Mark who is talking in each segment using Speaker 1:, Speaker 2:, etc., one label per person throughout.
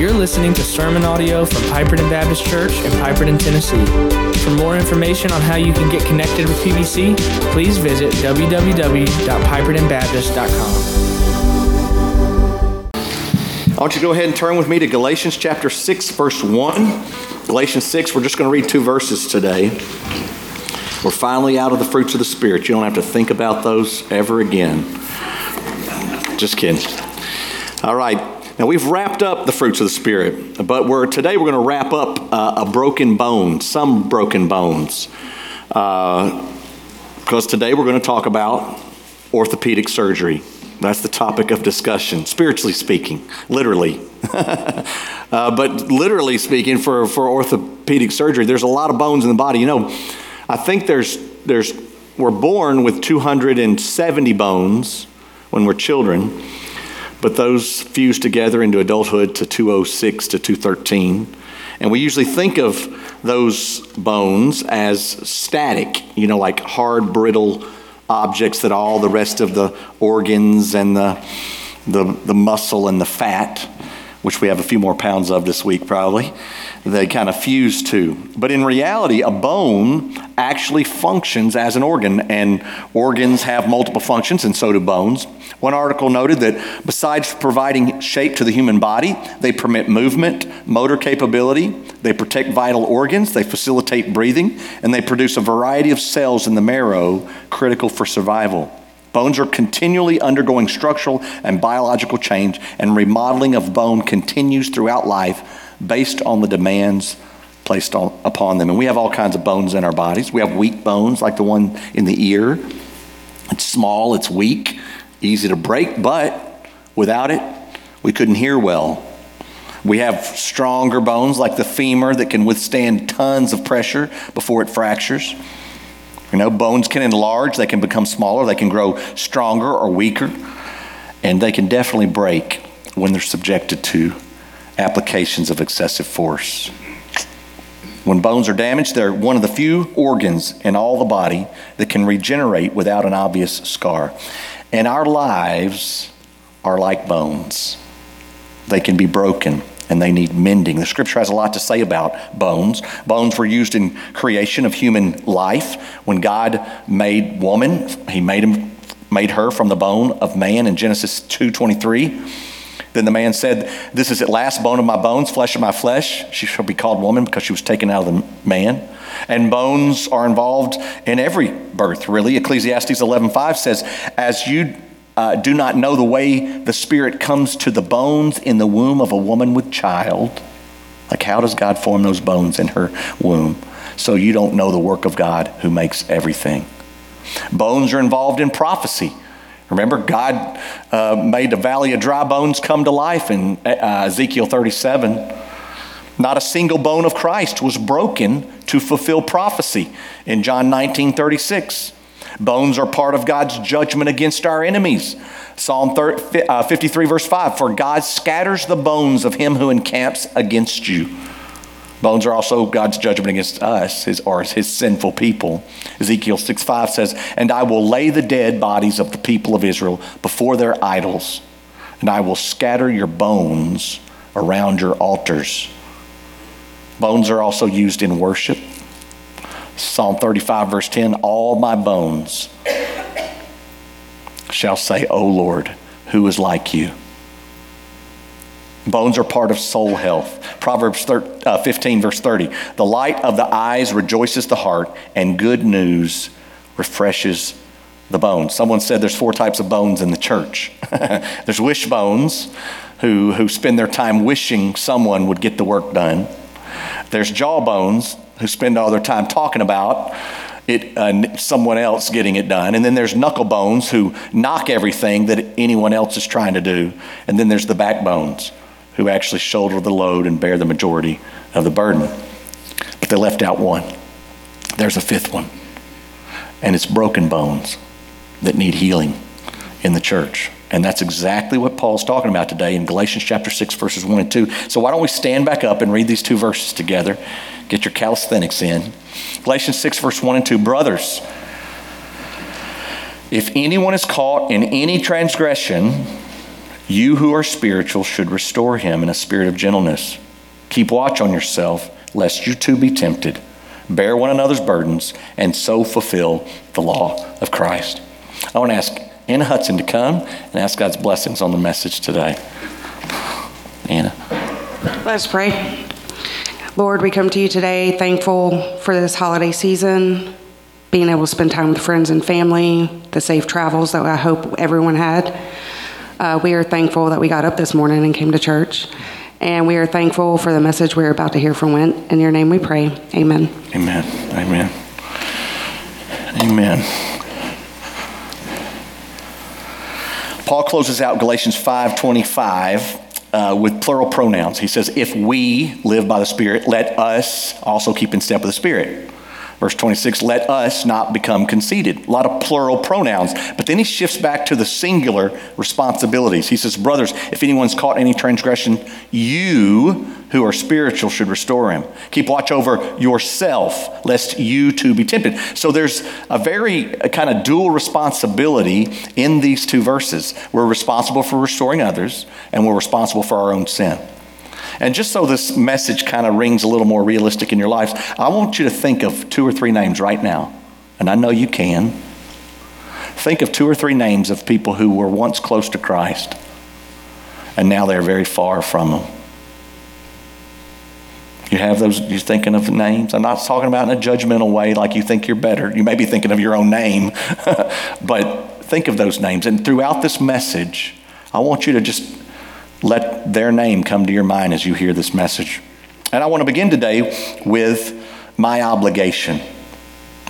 Speaker 1: You're listening to sermon audio from Piperton Baptist Church in Piperton, Tennessee. For more information on how you can get connected with PBC, please visit www.pipertonbaptist.com.
Speaker 2: I want you to go ahead and turn with me to Galatians chapter 6, verse 1. Galatians 6, we're just going to read two verses today. We're finally out of the fruits of the Spirit. You don't have to think about those ever again. Just kidding. All right. Now we've wrapped up the fruits of the Spirit, but we're, today we're going to wrap up uh, a broken bone, some broken bones. Uh, because today we're going to talk about orthopedic surgery. That's the topic of discussion, spiritually speaking, literally. uh, but literally speaking, for, for orthopedic surgery, there's a lot of bones in the body. You know, I think there's, there's, we're born with 270 bones when we're children but those fuse together into adulthood to 206 to 213. And we usually think of those bones as static, you know, like hard, brittle objects that all the rest of the organs and the, the, the muscle and the fat, which we have a few more pounds of this week probably, they kind of fuse to. But in reality, a bone actually functions as an organ, and organs have multiple functions, and so do bones. One article noted that besides providing shape to the human body, they permit movement, motor capability, they protect vital organs, they facilitate breathing, and they produce a variety of cells in the marrow critical for survival. Bones are continually undergoing structural and biological change, and remodeling of bone continues throughout life based on the demands placed on, upon them. And we have all kinds of bones in our bodies. We have weak bones, like the one in the ear. It's small, it's weak, easy to break, but without it, we couldn't hear well. We have stronger bones like the femur that can withstand tons of pressure before it fractures. You know, bones can enlarge, they can become smaller, they can grow stronger or weaker, and they can definitely break when they're subjected to applications of excessive force. When bones are damaged, they're one of the few organs in all the body that can regenerate without an obvious scar. And our lives are like bones. They can be broken and they need mending. The scripture has a lot to say about bones. Bones were used in creation of human life. When God made woman, he made him made her from the bone of man in Genesis 2:23. Then the man said, This is at last bone of my bones, flesh of my flesh. She shall be called woman because she was taken out of the man. And bones are involved in every birth, really. Ecclesiastes 11.5 says, As you uh, do not know the way the Spirit comes to the bones in the womb of a woman with child. Like, how does God form those bones in her womb? So you don't know the work of God who makes everything. Bones are involved in prophecy. Remember, God uh, made the valley of dry bones come to life in uh, Ezekiel 37. Not a single bone of Christ was broken to fulfill prophecy in John 19 36. Bones are part of God's judgment against our enemies. Psalm 30, uh, 53, verse 5 For God scatters the bones of him who encamps against you. Bones are also God's judgment against us, his, or his sinful people. Ezekiel 6 5 says, And I will lay the dead bodies of the people of Israel before their idols, and I will scatter your bones around your altars. Bones are also used in worship. Psalm 35, verse 10 All my bones shall say, O Lord, who is like you? Bones are part of soul health. Proverbs uh, 15, verse 30. The light of the eyes rejoices the heart, and good news refreshes the bones. Someone said there's four types of bones in the church there's wish bones, who, who spend their time wishing someone would get the work done. There's jaw bones, who spend all their time talking about it, uh, someone else getting it done. And then there's knuckle bones who knock everything that anyone else is trying to do. And then there's the backbones who actually shoulder the load and bear the majority of the burden. But they left out one. There's a fifth one, and it's broken bones that need healing in the church. And that's exactly what Paul's talking about today in Galatians chapter 6, verses 1 and 2. So why don't we stand back up and read these two verses together? Get your calisthenics in. Galatians 6, verse 1 and 2. Brothers, if anyone is caught in any transgression, You who are spiritual should restore him in a spirit of gentleness. Keep watch on yourself, lest you too be tempted. Bear one another's burdens, and so fulfill the law of Christ. I want to ask Anna Hudson to come and ask God's blessings on the message today. Anna.
Speaker 3: Let's pray. Lord, we come to you today thankful for this holiday season, being able to spend time with friends and family, the safe travels that I hope everyone had. Uh, we are thankful that we got up this morning and came to church. And we are thankful for the message we're about to hear from Went. In your name we pray. Amen.
Speaker 2: Amen. Amen. Amen. Paul closes out Galatians 5:25 uh, with plural pronouns. He says, "If we live by the Spirit, let us also keep in step with the Spirit." Verse 26, let us not become conceited. A lot of plural pronouns. But then he shifts back to the singular responsibilities. He says, Brothers, if anyone's caught any transgression, you who are spiritual should restore him. Keep watch over yourself, lest you too be tempted. So there's a very uh, a kind of dual responsibility in these two verses. We're responsible for restoring others, and we're responsible for our own sin. And just so this message kind of rings a little more realistic in your lives, I want you to think of two or three names right now. And I know you can. Think of two or three names of people who were once close to Christ and now they're very far from Him. You have those, you're thinking of names. I'm not talking about in a judgmental way like you think you're better. You may be thinking of your own name, but think of those names. And throughout this message, I want you to just let their name come to your mind as you hear this message. And I want to begin today with my obligation.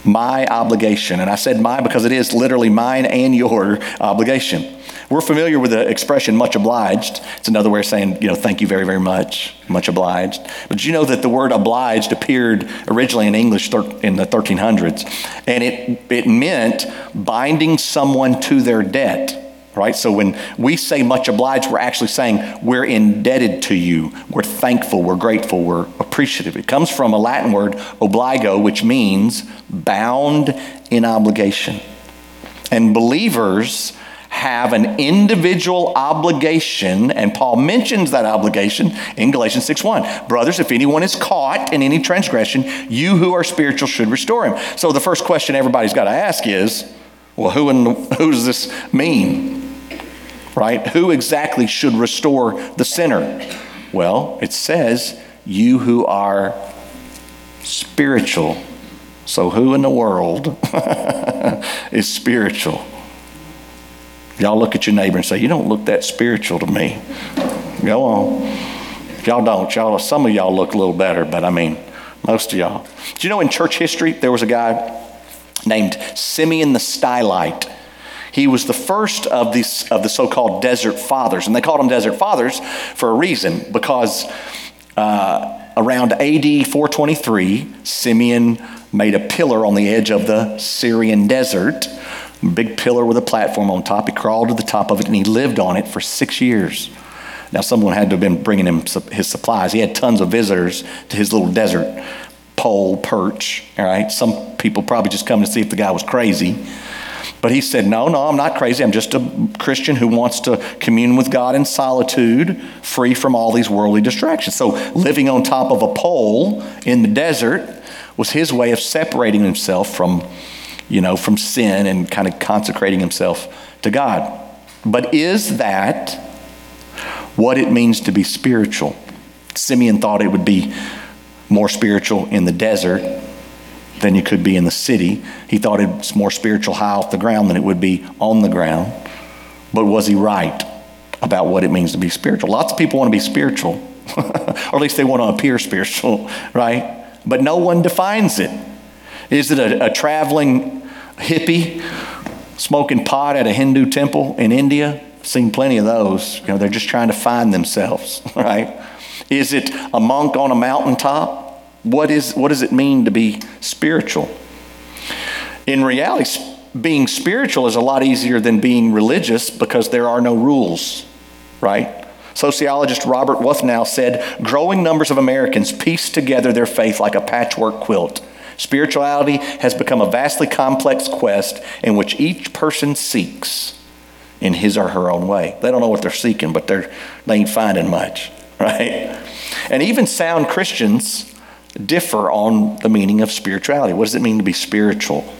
Speaker 2: My obligation. And I said my because it is literally mine and your obligation. We're familiar with the expression much obliged. It's another way of saying, you know, thank you very, very much, much obliged. But you know that the word obliged appeared originally in English in the 1300s? And it, it meant binding someone to their debt right? So when we say much obliged, we're actually saying we're indebted to you. We're thankful, we're grateful, we're appreciative. It comes from a Latin word, obligo, which means bound in obligation. And believers have an individual obligation, and Paul mentions that obligation in Galatians 6:1. Brothers, if anyone is caught in any transgression, you who are spiritual should restore him. So the first question everybody's got to ask is, well, who, and who does this mean? Right? Who exactly should restore the sinner? Well, it says, you who are spiritual. So, who in the world is spiritual? Y'all look at your neighbor and say, You don't look that spiritual to me. Go on. Y'all don't. Y'all, some of y'all look a little better, but I mean, most of y'all. Do you know in church history, there was a guy named Simeon the Stylite. He was the first of, these, of the so called desert fathers. And they called them desert fathers for a reason, because uh, around AD 423, Simeon made a pillar on the edge of the Syrian desert, big pillar with a platform on top. He crawled to the top of it and he lived on it for six years. Now, someone had to have been bringing him his supplies. He had tons of visitors to his little desert pole perch. All right, some people probably just come to see if the guy was crazy. But he said, No, no, I'm not crazy. I'm just a Christian who wants to commune with God in solitude, free from all these worldly distractions. So living on top of a pole in the desert was his way of separating himself from, you know, from sin and kind of consecrating himself to God. But is that what it means to be spiritual? Simeon thought it would be more spiritual in the desert than you could be in the city. He thought it's more spiritual high off the ground than it would be on the ground. But was he right about what it means to be spiritual? Lots of people want to be spiritual, or at least they want to appear spiritual, right? But no one defines it. Is it a, a traveling hippie smoking pot at a Hindu temple in India? Seen plenty of those. You know, they're just trying to find themselves, right? Is it a monk on a mountaintop? What, is, what does it mean to be spiritual? In reality, being spiritual is a lot easier than being religious because there are no rules, right? Sociologist Robert Wuthnow said growing numbers of Americans piece together their faith like a patchwork quilt. Spirituality has become a vastly complex quest in which each person seeks in his or her own way. They don't know what they're seeking, but they're, they ain't finding much, right? And even sound Christians differ on the meaning of spirituality. What does it mean to be spiritual?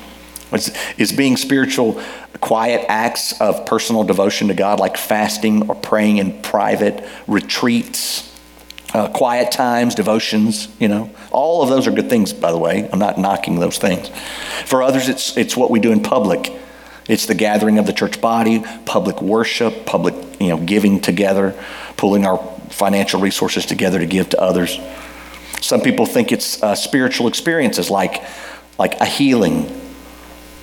Speaker 2: Is, is being spiritual quiet acts of personal devotion to God, like fasting or praying in private, retreats, uh, quiet times, devotions, you know? All of those are good things, by the way. I'm not knocking those things. For others, it's, it's what we do in public. It's the gathering of the church body, public worship, public you know, giving together, pulling our financial resources together to give to others. Some people think it's uh, spiritual experiences like, like a healing,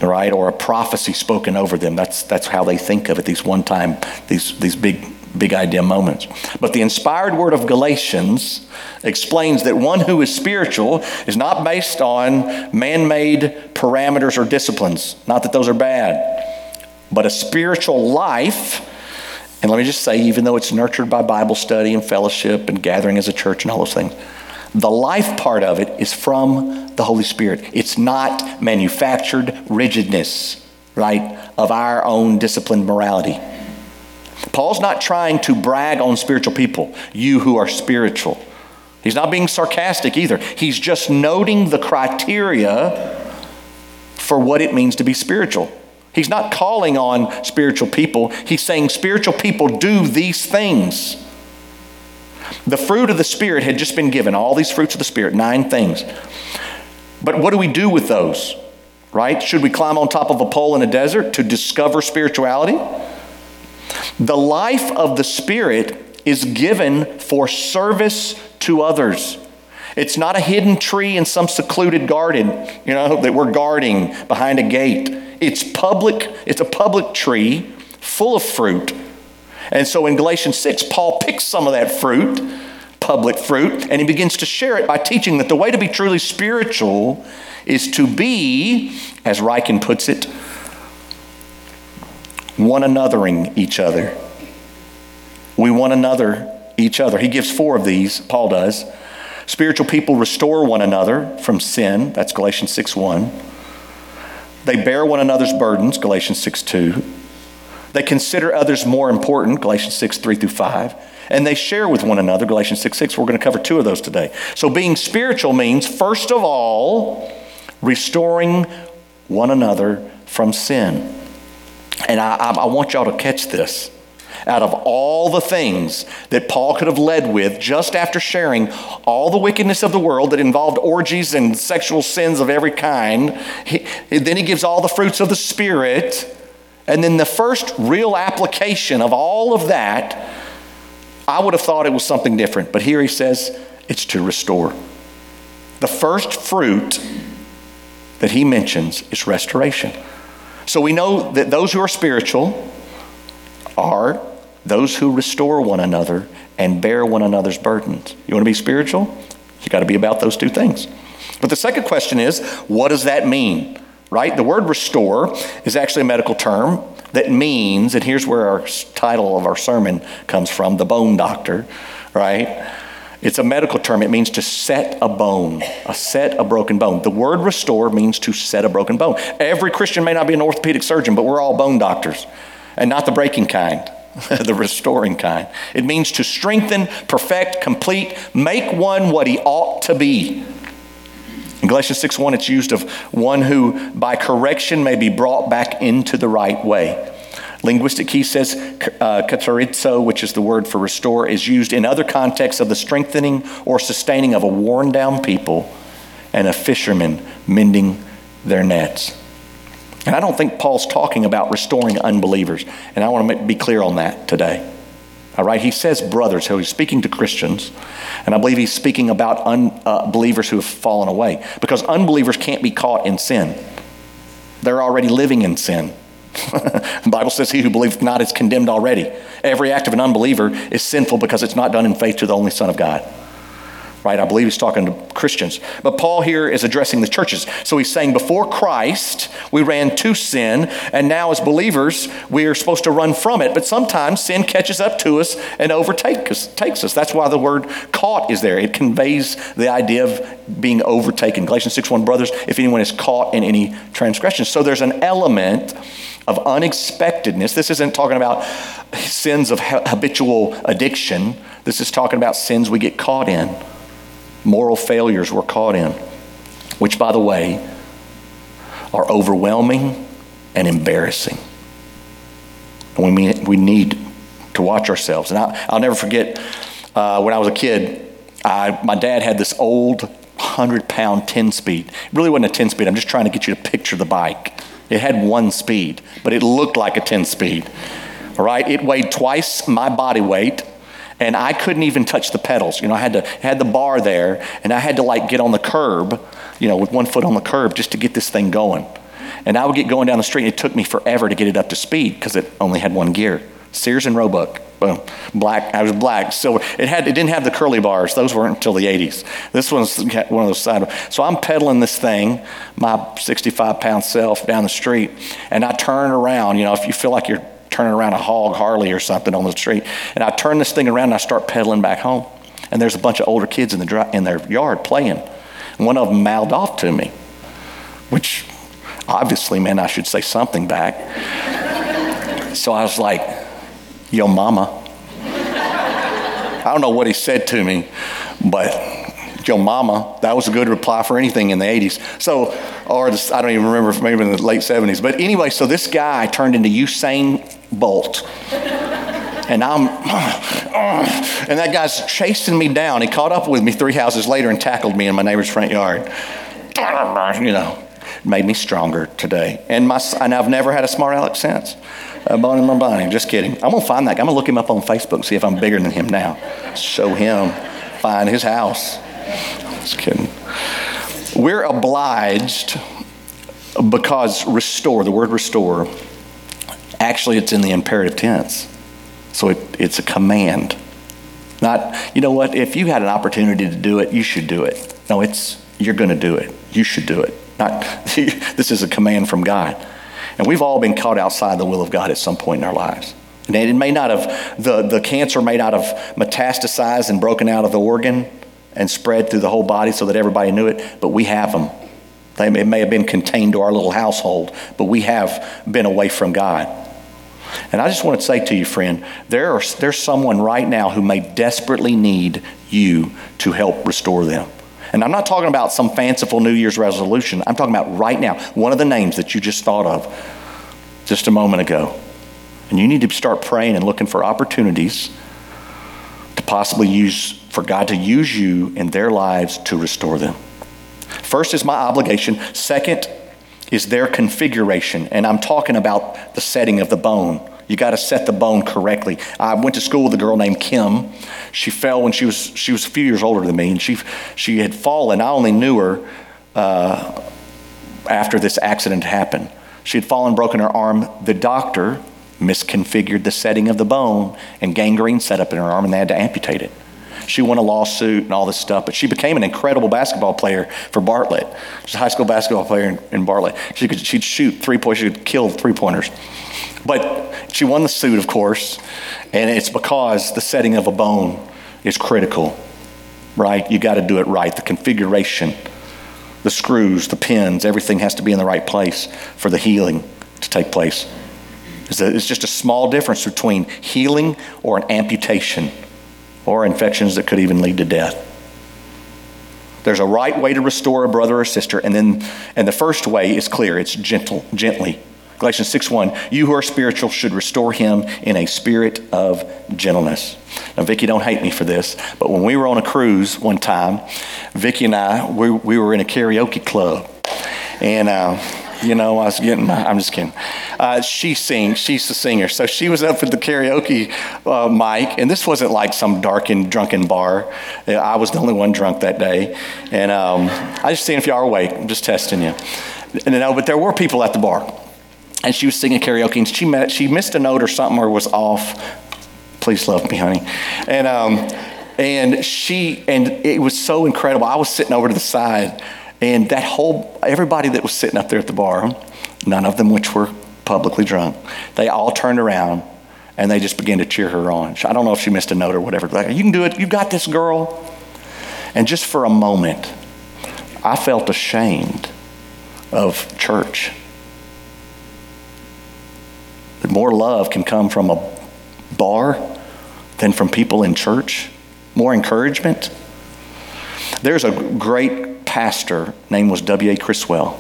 Speaker 2: right, or a prophecy spoken over them. That's, that's how they think of it, these one time, these, these big, big idea moments. But the inspired word of Galatians explains that one who is spiritual is not based on man made parameters or disciplines. Not that those are bad, but a spiritual life. And let me just say, even though it's nurtured by Bible study and fellowship and gathering as a church and all those things, the life part of it is from the Holy Spirit. It's not manufactured rigidness, right, of our own disciplined morality. Paul's not trying to brag on spiritual people, you who are spiritual. He's not being sarcastic either. He's just noting the criteria for what it means to be spiritual. He's not calling on spiritual people. He's saying spiritual people do these things. The fruit of the Spirit had just been given, all these fruits of the Spirit, nine things. But what do we do with those? Right? Should we climb on top of a pole in a desert to discover spirituality? The life of the Spirit is given for service to others. It's not a hidden tree in some secluded garden, you know, that we're guarding behind a gate. It's public, it's a public tree full of fruit and so in Galatians 6, Paul picks some of that fruit, public fruit, and he begins to share it by teaching that the way to be truly spiritual is to be, as Ryken puts it, one anothering each other. We one another each other. He gives four of these, Paul does. Spiritual people restore one another from sin. That's Galatians 6 1. They bear one another's burdens, Galatians 6 2. They consider others more important, Galatians 6, 3 through 5. And they share with one another, Galatians 6, 6. We're going to cover two of those today. So being spiritual means, first of all, restoring one another from sin. And I, I, I want y'all to catch this. Out of all the things that Paul could have led with just after sharing all the wickedness of the world that involved orgies and sexual sins of every kind, he, then he gives all the fruits of the Spirit and then the first real application of all of that, I would have thought it was something different. But here he says it's to restore. The first fruit that he mentions is restoration. So we know that those who are spiritual are those who restore one another and bear one another's burdens. You want to be spiritual? You got to be about those two things. But the second question is what does that mean? Right? The word restore is actually a medical term that means, and here's where our title of our sermon comes from the bone doctor, right? It's a medical term. It means to set a bone, a set a broken bone. The word restore means to set a broken bone. Every Christian may not be an orthopedic surgeon, but we're all bone doctors, and not the breaking kind. the restoring kind. It means to strengthen, perfect, complete, make one what he ought to be. In Galatians 6 1, it's used of one who by correction may be brought back into the right way. Linguistic Key says uh, katarizo, which is the word for restore, is used in other contexts of the strengthening or sustaining of a worn down people and a fisherman mending their nets. And I don't think Paul's talking about restoring unbelievers. And I want to be clear on that today. All right, he says brothers, so he's speaking to Christians, and I believe he's speaking about unbelievers uh, who have fallen away because unbelievers can't be caught in sin. They're already living in sin. the Bible says, He who believeth not is condemned already. Every act of an unbeliever is sinful because it's not done in faith to the only Son of God right? I believe he's talking to Christians. But Paul here is addressing the churches. So he's saying, before Christ, we ran to sin, and now as believers, we are supposed to run from it. But sometimes sin catches up to us and overtakes us. That's why the word caught is there. It conveys the idea of being overtaken. Galatians 6 1, brothers, if anyone is caught in any transgression. So there's an element of unexpectedness. This isn't talking about sins of habitual addiction. This is talking about sins we get caught in, moral failures we're caught in, which, by the way, are overwhelming and embarrassing. And we, we need to watch ourselves. And I, will never forget uh, when I was a kid, I, my dad had this old 100 pound 10 speed. It really wasn't a 10 speed. I'm just trying to get you to picture the bike. It had one speed, but it looked like a 10 speed. All right, it weighed twice my body weight, and I couldn't even touch the pedals. You know, I had to had the bar there, and I had to like get on the curb, you know, with one foot on the curb just to get this thing going. And I would get going down the street, and it took me forever to get it up to speed because it only had one gear. Sears and Roebuck. Boom. Black. I was black. Silver. It had. It didn't have the curly bars. Those weren't until the 80s. This one's one of those side. So I'm pedaling this thing, my 65 pound self down the street, and I turn around. You know, if you feel like you're turning around a hog Harley or something on the street, and I turn this thing around and I start pedaling back home, and there's a bunch of older kids in the in their yard playing. One of them mouthed off to me, which obviously meant I should say something back. so I was like Yo mama. I don't know what he said to me, but yo mama, that was a good reply for anything in the 80s. So, or the, I don't even remember, if maybe in the late 70s. But anyway, so this guy turned into Usain Bolt. And I'm, and that guy's chasing me down. He caught up with me three houses later and tackled me in my neighbor's front yard. You know, made me stronger today. And, my, and I've never had a smart aleck since. Uh, Bonnie Bonnie. Just kidding. I'm gonna find that. Guy. I'm gonna look him up on Facebook and see if I'm bigger than him now. Show him. Find his house. Just kidding. We're obliged because restore, the word restore, actually it's in the imperative tense. So it, it's a command. Not, you know what, if you had an opportunity to do it, you should do it. No, it's, you're going to do it. You should do it. Not, this is a command from God. And we've all been caught outside the will of God at some point in our lives. And it may not have, the, the cancer may not have metastasized and broken out of the organ and spread through the whole body so that everybody knew it, but we have them. They may, it may have been contained to our little household, but we have been away from God. And I just want to say to you, friend, there are, there's someone right now who may desperately need you to help restore them. And I'm not talking about some fanciful New Year's resolution. I'm talking about right now, one of the names that you just thought of just a moment ago. And you need to start praying and looking for opportunities to possibly use, for God to use you in their lives to restore them. First is my obligation. Second is their configuration. And I'm talking about the setting of the bone. You got to set the bone correctly. I went to school with a girl named Kim. She fell when she was she was a few years older than me, and she she had fallen. I only knew her uh, after this accident happened. She had fallen, broken her arm. The doctor misconfigured the setting of the bone, and gangrene set up in her arm, and they had to amputate it. She won a lawsuit and all this stuff, but she became an incredible basketball player for Bartlett. She's a high school basketball player in, in Bartlett. She could, she'd shoot three pointers, she could kill three pointers. But she won the suit, of course, and it's because the setting of a bone is critical, right? You got to do it right. The configuration, the screws, the pins, everything has to be in the right place for the healing to take place. It's just a small difference between healing or an amputation or infections that could even lead to death. There's a right way to restore a brother or sister, and then and the first way is clear. It's gentle, gently. Galatians 6:1, you who are spiritual should restore him in a spirit of gentleness. Now, Vicki, don't hate me for this, but when we were on a cruise one time, Vicki and I, we, we were in a karaoke club. And, uh, you know, I was getting I'm just kidding. Uh, she sings, she's the singer. So she was up at the karaoke uh, mic, and this wasn't like some darkened, drunken bar. I was the only one drunk that day. And um, I just seeing if y'all are awake. I'm just testing you. And, you know, but there were people at the bar and she was singing karaoke, and she met, she missed a note or something or was off. Please love me, honey. And um, and she and it was so incredible. I was sitting over to the side, and that whole everybody that was sitting up there at the bar, none of them which were publicly drunk, they all turned around and they just began to cheer her on. I don't know if she missed a note or whatever. Like, you can do it. You got this, girl. And just for a moment, I felt ashamed of church That more love can come from a bar than from people in church? More encouragement? There's a great pastor named was W.A. Criswell.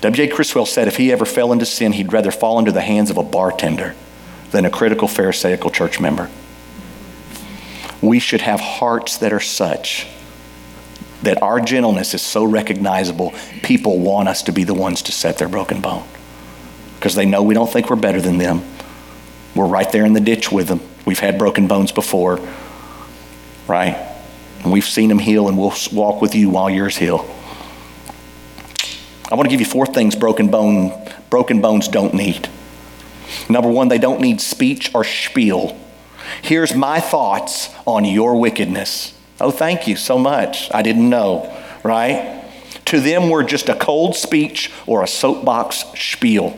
Speaker 2: W.A. Criswell said if he ever fell into sin, he'd rather fall into the hands of a bartender than a critical Pharisaical church member. We should have hearts that are such that our gentleness is so recognizable, people want us to be the ones to set their broken bone. Because they know we don't think we're better than them. We're right there in the ditch with them. We've had broken bones before, right? And we've seen them heal, and we'll walk with you while yours heal. I want to give you four things broken bone broken bones don't need. Number one, they don't need speech or spiel. Here's my thoughts on your wickedness. Oh, thank you so much. I didn't know, right? To them, we're just a cold speech or a soapbox spiel.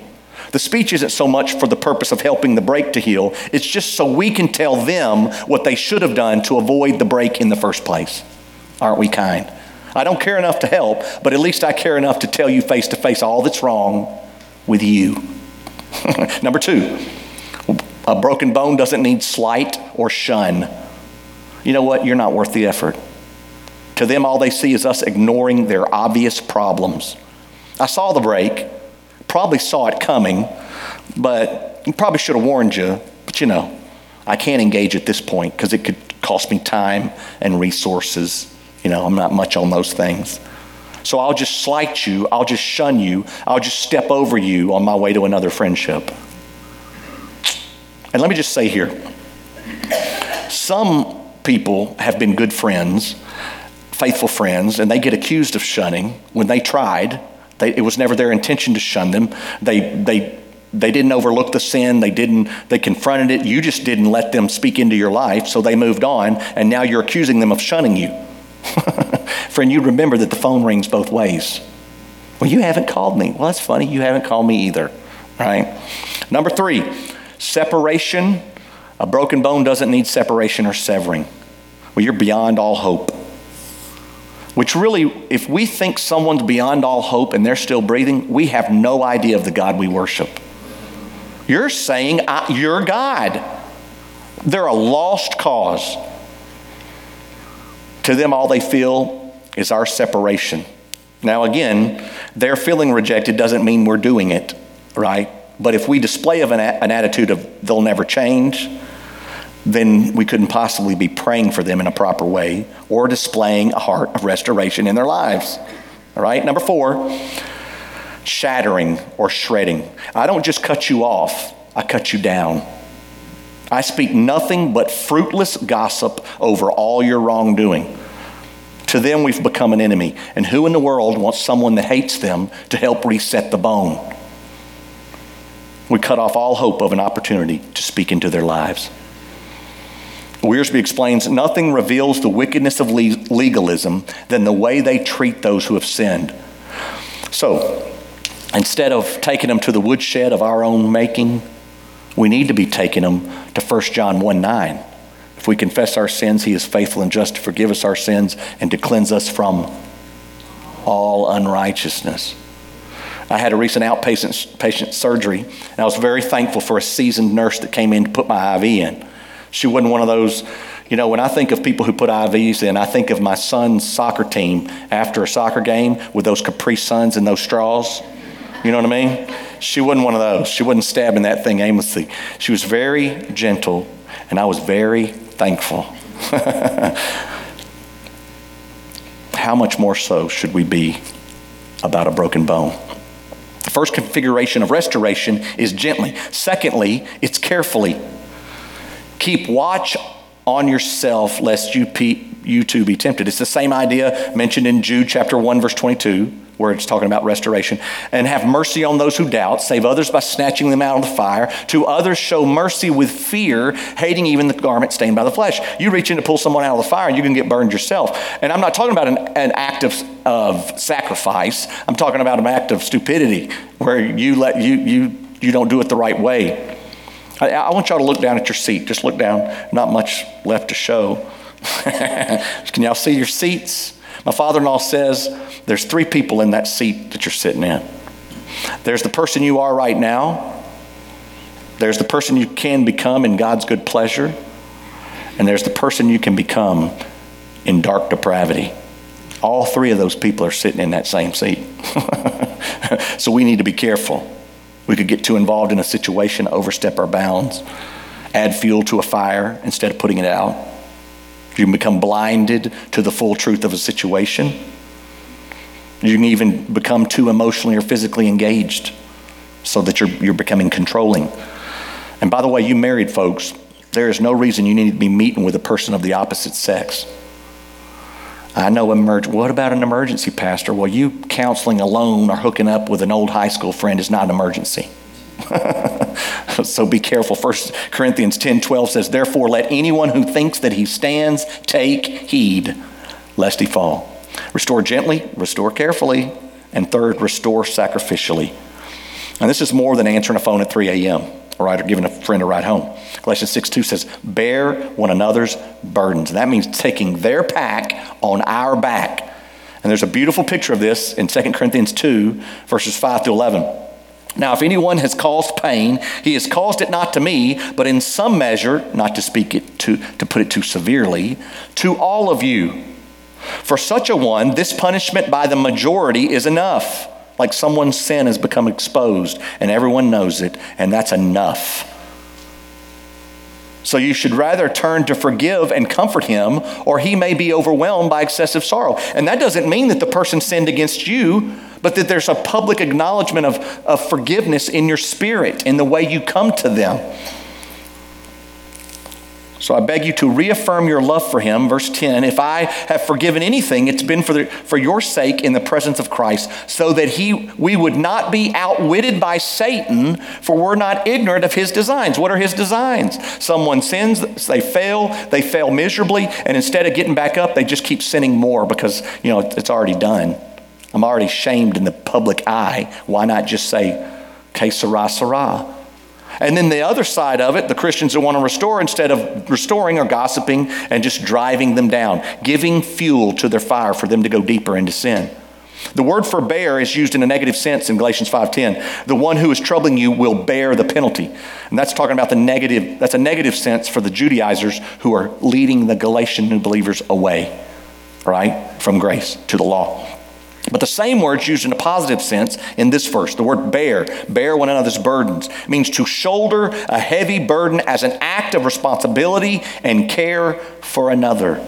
Speaker 2: The speech isn't so much for the purpose of helping the break to heal, it's just so we can tell them what they should have done to avoid the break in the first place. Aren't we kind? I don't care enough to help, but at least I care enough to tell you face to face all that's wrong with you. Number two, a broken bone doesn't need slight or shun. You know what? You're not worth the effort. To them, all they see is us ignoring their obvious problems. I saw the break, probably saw it coming, but probably should have warned you. But you know, I can't engage at this point because it could cost me time and resources. You know, I'm not much on those things. So I'll just slight you, I'll just shun you, I'll just step over you on my way to another friendship. And let me just say here some people have been good friends, faithful friends, and they get accused of shunning when they tried. They, it was never their intention to shun them. They, they, they didn't overlook the sin. They didn't, they confronted it. You just didn't let them speak into your life, so they moved on, and now you're accusing them of shunning you. Friend, you remember that the phone rings both ways. Well, you haven't called me. Well, that's funny. You haven't called me either, right? Number three, separation. A broken bone doesn't need separation or severing. Well, you're beyond all hope. Which really, if we think someone's beyond all hope and they're still breathing, we have no idea of the God we worship. You're saying, You're God. They're a lost cause. To them, all they feel is our separation. Now, again, their feeling rejected doesn't mean we're doing it, right? But if we display of an, an attitude of they'll never change, then we couldn't possibly be praying for them in a proper way or displaying a heart of restoration in their lives. All right, number four, shattering or shredding. I don't just cut you off, I cut you down. I speak nothing but fruitless gossip over all your wrongdoing. To them, we've become an enemy. And who in the world wants someone that hates them to help reset the bone? We cut off all hope of an opportunity to speak into their lives. Wiersbe explains nothing reveals the wickedness of legalism than the way they treat those who have sinned. So, instead of taking them to the woodshed of our own making, we need to be taking them to 1 John 1 9. If we confess our sins, he is faithful and just to forgive us our sins and to cleanse us from all unrighteousness. I had a recent outpatient patient surgery, and I was very thankful for a seasoned nurse that came in to put my IV in. She wasn't one of those, you know, when I think of people who put IVs in, I think of my son's soccer team after a soccer game with those Capri Suns and those straws. You know what I mean? She wasn't one of those. She wasn't stabbing that thing aimlessly. She was very gentle, and I was very thankful. How much more so should we be about a broken bone? The first configuration of restoration is gently. Secondly, it's carefully. Keep watch on yourself lest you, pe- you too be tempted. It's the same idea mentioned in Jude chapter 1, verse 22 where it's talking about restoration, and have mercy on those who doubt, save others by snatching them out of the fire. To others, show mercy with fear, hating even the garment stained by the flesh. You reach in to pull someone out of the fire, and you can get burned yourself. And I'm not talking about an, an act of, of sacrifice. I'm talking about an act of stupidity, where you let you you you don't do it the right way. I, I want y'all to look down at your seat. Just look down. Not much left to show. can y'all see your seats? My father in law says there's three people in that seat that you're sitting in there's the person you are right now, There's the person you can become in God's good pleasure, and there's the person you can become in dark depravity. All three of those people are sitting in that same seat. so we need to be careful. We could get too involved in a situation, overstep our bounds, add fuel to a fire instead of putting it out. You can become blinded to the full truth of a situation. You can even become too emotionally or physically engaged so that you're, you're becoming controlling. And by the way, you married folks, there is no reason you need to be meeting with a person of the opposite sex. I know emerg- what about an emergency, Pastor? Well, you counseling alone or hooking up with an old high school friend is not an emergency. so be careful. 1 Corinthians 10 12 says, Therefore, let anyone who thinks that he stands take heed lest he fall. Restore gently, restore carefully, and third, restore sacrificially. And this is more than answering a phone at 3 a.m. or giving a friend a ride home. Galatians 6 2 says, Bear one another's burdens. And that means taking their pack on our back. And there's a beautiful picture of this in 2 Corinthians 2, verses 5 through 11. Now, if anyone has caused pain, he has caused it not to me, but in some measure, not to speak it to, to put it too severely, to all of you. For such a one, this punishment by the majority is enough. Like someone's sin has become exposed and everyone knows it, and that's enough. So you should rather turn to forgive and comfort him, or he may be overwhelmed by excessive sorrow. And that doesn't mean that the person sinned against you, but that there's a public acknowledgement of, of forgiveness in your spirit, in the way you come to them. So I beg you to reaffirm your love for him. Verse 10 If I have forgiven anything, it's been for, the, for your sake in the presence of Christ, so that he, we would not be outwitted by Satan, for we're not ignorant of his designs. What are his designs? Someone sins, they fail, they fail miserably, and instead of getting back up, they just keep sinning more because, you know, it's already done. I'm already shamed in the public eye. Why not just say, que sera, sera? And then the other side of it, the Christians that want to restore, instead of restoring, are gossiping and just driving them down, giving fuel to their fire for them to go deeper into sin. The word forbear is used in a negative sense in Galatians 5:10. The one who is troubling you will bear the penalty. And that's talking about the negative, that's a negative sense for the Judaizers who are leading the Galatian new believers away, right, from grace to the law. But the same word's used in a positive sense in this verse. The word bear, bear one another's burdens, means to shoulder a heavy burden as an act of responsibility and care for another.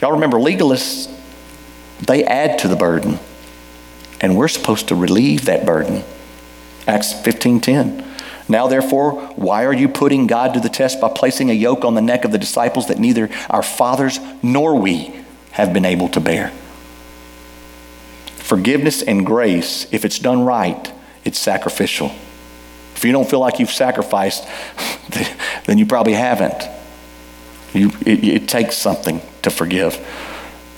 Speaker 2: Y'all remember legalists, they add to the burden. And we're supposed to relieve that burden. Acts 15:10. Now therefore, why are you putting God to the test by placing a yoke on the neck of the disciples that neither our fathers nor we have been able to bear? Forgiveness and grace, if it's done right, it's sacrificial. If you don't feel like you've sacrificed, then you probably haven't. You, it, it, takes something to forgive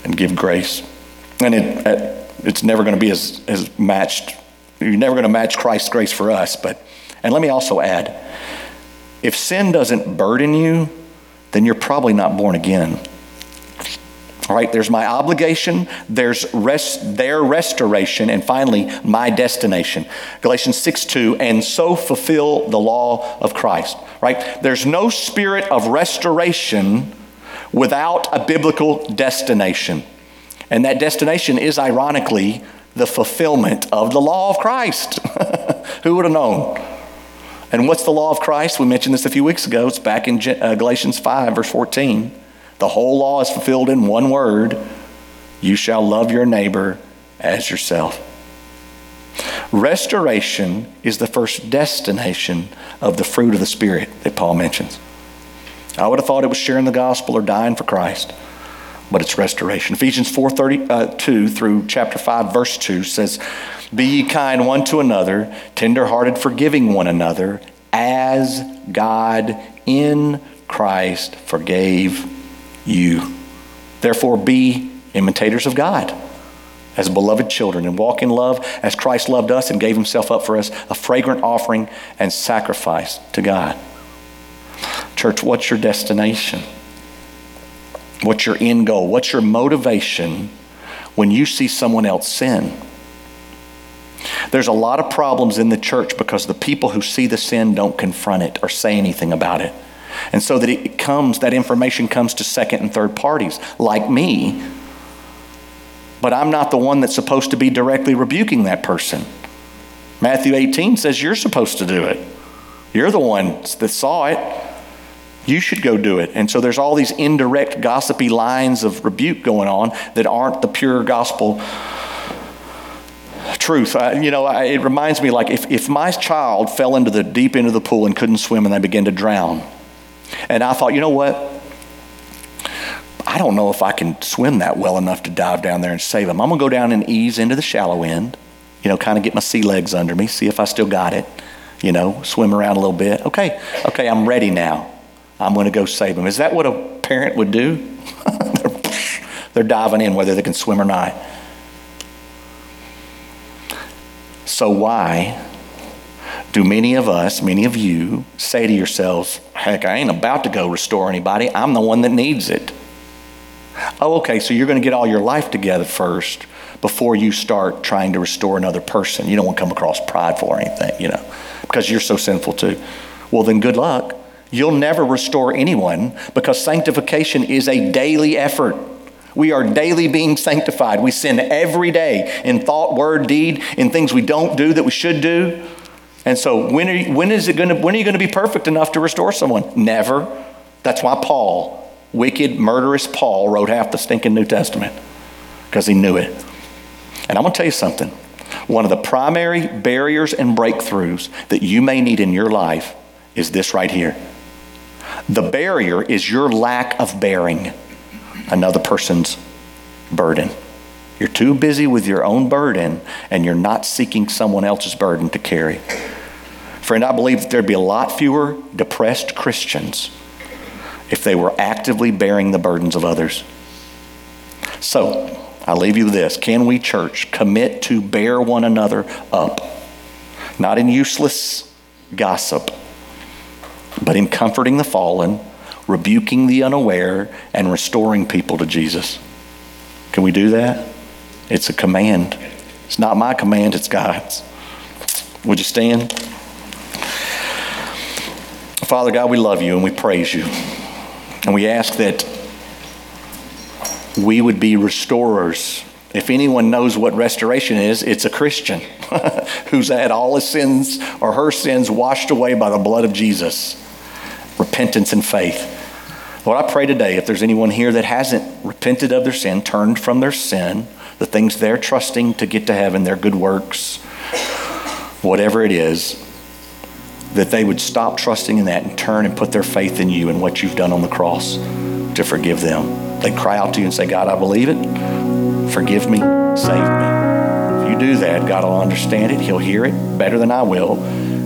Speaker 2: and give grace. And it, uh, it's never going to be as, as matched. You're never going to match Christ's grace for us. But, and let me also add if sin doesn't burden you, then you're probably not born again. Right, there's my obligation, there's rest, their restoration, and finally, my destination. Galatians 6 2, and so fulfill the law of Christ. Right? There's no spirit of restoration without a biblical destination. And that destination is ironically the fulfillment of the law of Christ. Who would have known? And what's the law of Christ? We mentioned this a few weeks ago. It's back in uh, Galatians 5, verse 14. The whole law is fulfilled in one word you shall love your neighbor as yourself. Restoration is the first destination of the fruit of the Spirit that Paul mentions. I would have thought it was sharing the gospel or dying for Christ, but it's restoration. Ephesians 4:32 uh, through chapter 5 verse 2 says, "Be ye kind one to another, tenderhearted, forgiving one another, as God in Christ forgave you. Therefore, be imitators of God as beloved children and walk in love as Christ loved us and gave himself up for us, a fragrant offering and sacrifice to God. Church, what's your destination? What's your end goal? What's your motivation when you see someone else sin? There's a lot of problems in the church because the people who see the sin don't confront it or say anything about it. And so that it comes, that information comes to second and third parties, like me. But I'm not the one that's supposed to be directly rebuking that person. Matthew 18 says you're supposed to do it. You're the one that saw it. You should go do it. And so there's all these indirect, gossipy lines of rebuke going on that aren't the pure gospel truth. I, you know, I, it reminds me like if, if my child fell into the deep end of the pool and couldn't swim and they began to drown, and I thought, you know what? I don't know if I can swim that well enough to dive down there and save him. I'm going to go down and ease into the shallow end, you know, kind of get my sea legs under me, see if I still got it, you know, swim around a little bit. Okay, okay, I'm ready now. I'm going to go save him. Is that what a parent would do? They're diving in whether they can swim or not. So, why do many of us, many of you, say to yourselves, heck, I ain't about to go restore anybody. I'm the one that needs it. Oh, okay, so you're going to get all your life together first before you start trying to restore another person. You don't want to come across prideful or anything, you know, because you're so sinful too. Well, then good luck. You'll never restore anyone because sanctification is a daily effort. We are daily being sanctified. We sin every day in thought, word, deed, in things we don't do that we should do. And so when are you, when is it going to when are you going to be perfect enough to restore someone? Never. That's why Paul, wicked, murderous Paul wrote half the stinking New Testament because he knew it. And I'm going to tell you something. One of the primary barriers and breakthroughs that you may need in your life is this right here. The barrier is your lack of bearing another person's burden. You're too busy with your own burden and you're not seeking someone else's burden to carry. Friend, I believe there'd be a lot fewer depressed Christians if they were actively bearing the burdens of others. So, I leave you with this. Can we, church, commit to bear one another up? Not in useless gossip, but in comforting the fallen rebuking the unaware, and restoring people to Jesus. Can we do that? It's a command. It's not my command, it's God's. Would you stand? Father God, we love you and we praise you. And we ask that we would be restorers. If anyone knows what restoration is, it's a Christian who's had all his sins or her sins washed away by the blood of Jesus repentance and faith. Lord, I pray today if there's anyone here that hasn't repented of their sin, turned from their sin, the things they're trusting to get to heaven, their good works, whatever it is, that they would stop trusting in that and turn and put their faith in you and what you've done on the cross to forgive them. They cry out to you and say, God, I believe it. Forgive me. Save me. If you do that, God will understand it. He'll hear it better than I will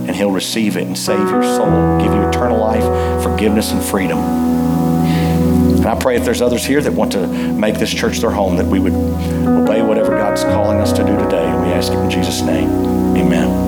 Speaker 2: and He'll receive it and save your soul, give you eternal life, forgiveness, and freedom. And I pray if there's others here that want to make this church their home, that we would obey whatever God's calling us to do today. And we ask it in Jesus' name. Amen.